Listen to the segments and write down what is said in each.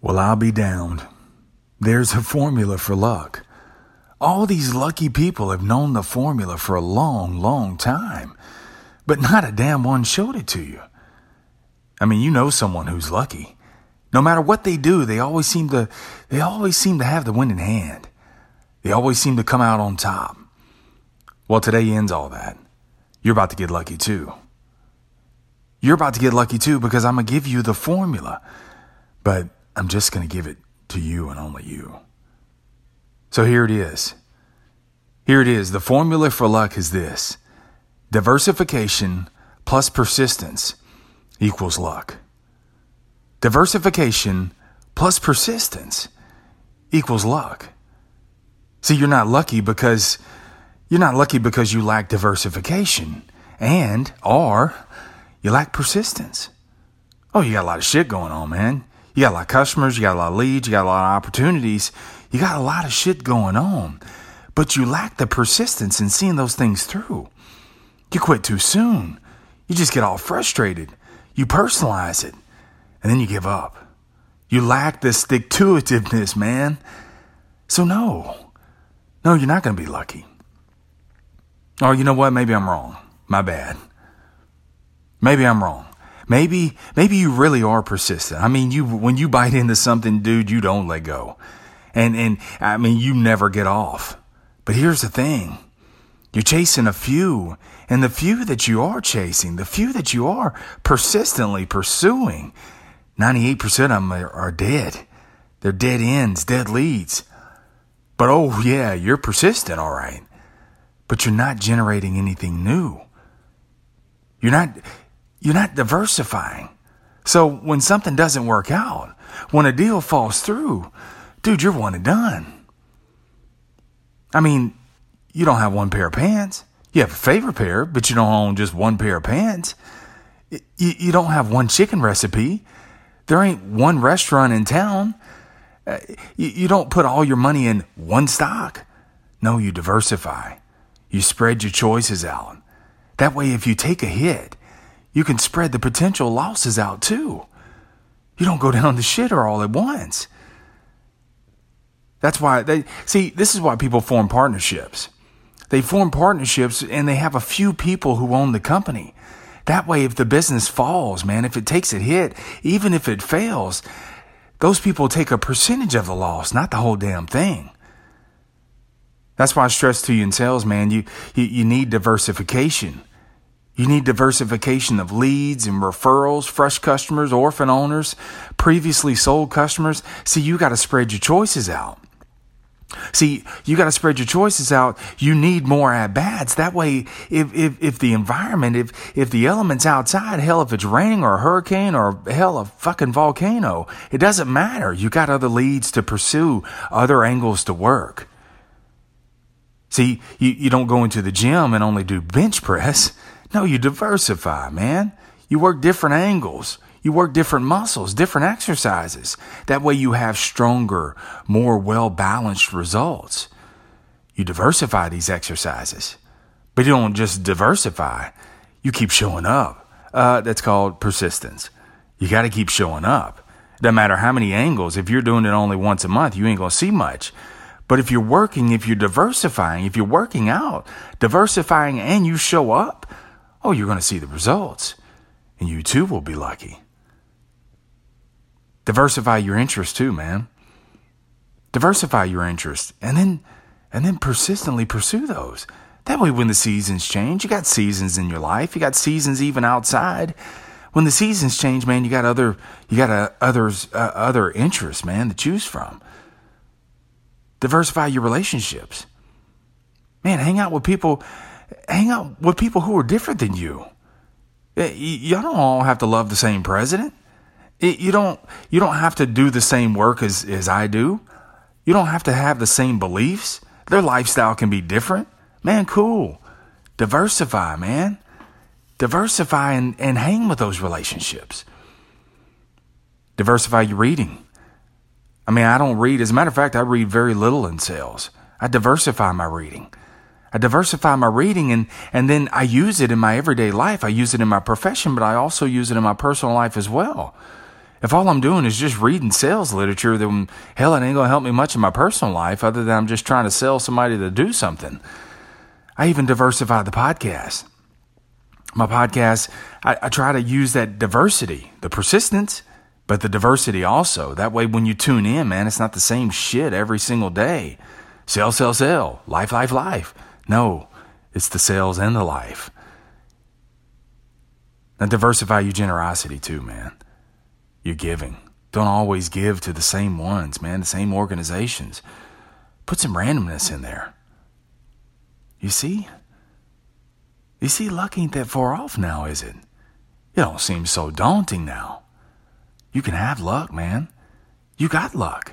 Well, I'll be damned. There's a formula for luck. All these lucky people have known the formula for a long, long time, but not a damn one showed it to you. I mean, you know someone who's lucky. No matter what they do, they always seem to they always seem to have the winning hand. They always seem to come out on top. Well, today ends all that. You're about to get lucky too. You're about to get lucky too because I'm going to give you the formula. But I'm just going to give it to you and only you. So here it is. Here it is. The formula for luck is this diversification plus persistence equals luck. Diversification plus persistence equals luck. See, you're not lucky because you're not lucky because you lack diversification and or you lack persistence. Oh, you got a lot of shit going on, man. You got a lot of customers, you got a lot of leads, you got a lot of opportunities, you got a lot of shit going on, but you lack the persistence in seeing those things through. You quit too soon. You just get all frustrated. You personalize it, and then you give up. You lack the stick to itiveness, man. So, no, no, you're not going to be lucky. Or, you know what? Maybe I'm wrong. My bad. Maybe I'm wrong. Maybe, maybe you really are persistent. I mean, you, when you bite into something, dude, you don't let go. And, and I mean, you never get off. But here's the thing. You're chasing a few, and the few that you are chasing, the few that you are persistently pursuing, 98% of them are, are dead. They're dead ends, dead leads. But oh, yeah, you're persistent, all right. But you're not generating anything new. You're not, you're not diversifying. So when something doesn't work out, when a deal falls through, dude, you're one and done. I mean, you don't have one pair of pants. You have a favorite pair, but you don't own just one pair of pants. You, you don't have one chicken recipe. There ain't one restaurant in town. Uh, you, you don't put all your money in one stock. No, you diversify. You spread your choices out. That way, if you take a hit, you can spread the potential losses out too. You don't go down the shitter all at once. That's why they see, this is why people form partnerships. They form partnerships and they have a few people who own the company. That way, if the business falls, man, if it takes a hit, even if it fails, those people take a percentage of the loss, not the whole damn thing. That's why I stress to you in sales, man, you, you, you need diversification. You need diversification of leads and referrals, fresh customers, orphan owners, previously sold customers. See, you got to spread your choices out. See, you got to spread your choices out. You need more at bats. That way, if, if, if the environment, if, if the elements outside, hell, if it's raining or a hurricane or hell, a fucking volcano, it doesn't matter. You got other leads to pursue, other angles to work. See, you, you don't go into the gym and only do bench press. No, you diversify, man. You work different angles. You work different muscles, different exercises. That way you have stronger, more well balanced results. You diversify these exercises, but you don't just diversify. You keep showing up. Uh, that's called persistence. You got to keep showing up. Doesn't matter how many angles. If you're doing it only once a month, you ain't going to see much. But if you're working, if you're diversifying, if you're working out, diversifying and you show up, oh, you're going to see the results. And you too will be lucky. Diversify your interests too, man. Diversify your interests and then and then persistently pursue those. That way when the seasons change, you got seasons in your life, you got seasons even outside. When the seasons change, man, you got other you got uh, others uh, other interests, man, to choose from. Diversify your relationships. Man, hang out with people hang out with people who are different than you. Eh, y'all don't all have to love the same president. You don't you don't have to do the same work as, as I do. You don't have to have the same beliefs. Their lifestyle can be different. Man, cool. Diversify, man. Diversify and, and hang with those relationships. Diversify your reading. I mean, I don't read. As a matter of fact, I read very little in sales. I diversify my reading. I diversify my reading and, and then I use it in my everyday life. I use it in my profession, but I also use it in my personal life as well. If all I'm doing is just reading sales literature, then hell, it ain't going to help me much in my personal life other than I'm just trying to sell somebody to do something. I even diversify the podcast. My podcast, I, I try to use that diversity, the persistence, but the diversity also. That way, when you tune in, man, it's not the same shit every single day. Sell, sell, sell. Life, life, life. No, it's the sales and the life. Now, diversify your generosity too, man. Your giving. Don't always give to the same ones, man, the same organizations. Put some randomness in there. You see? You see, luck ain't that far off now, is it? It don't seem so daunting now. You can have luck, man. You got luck.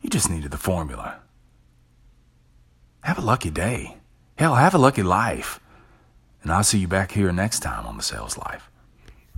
You just needed the formula. Have a lucky day. Hell, have a lucky life. And I'll see you back here next time on the Sales Life.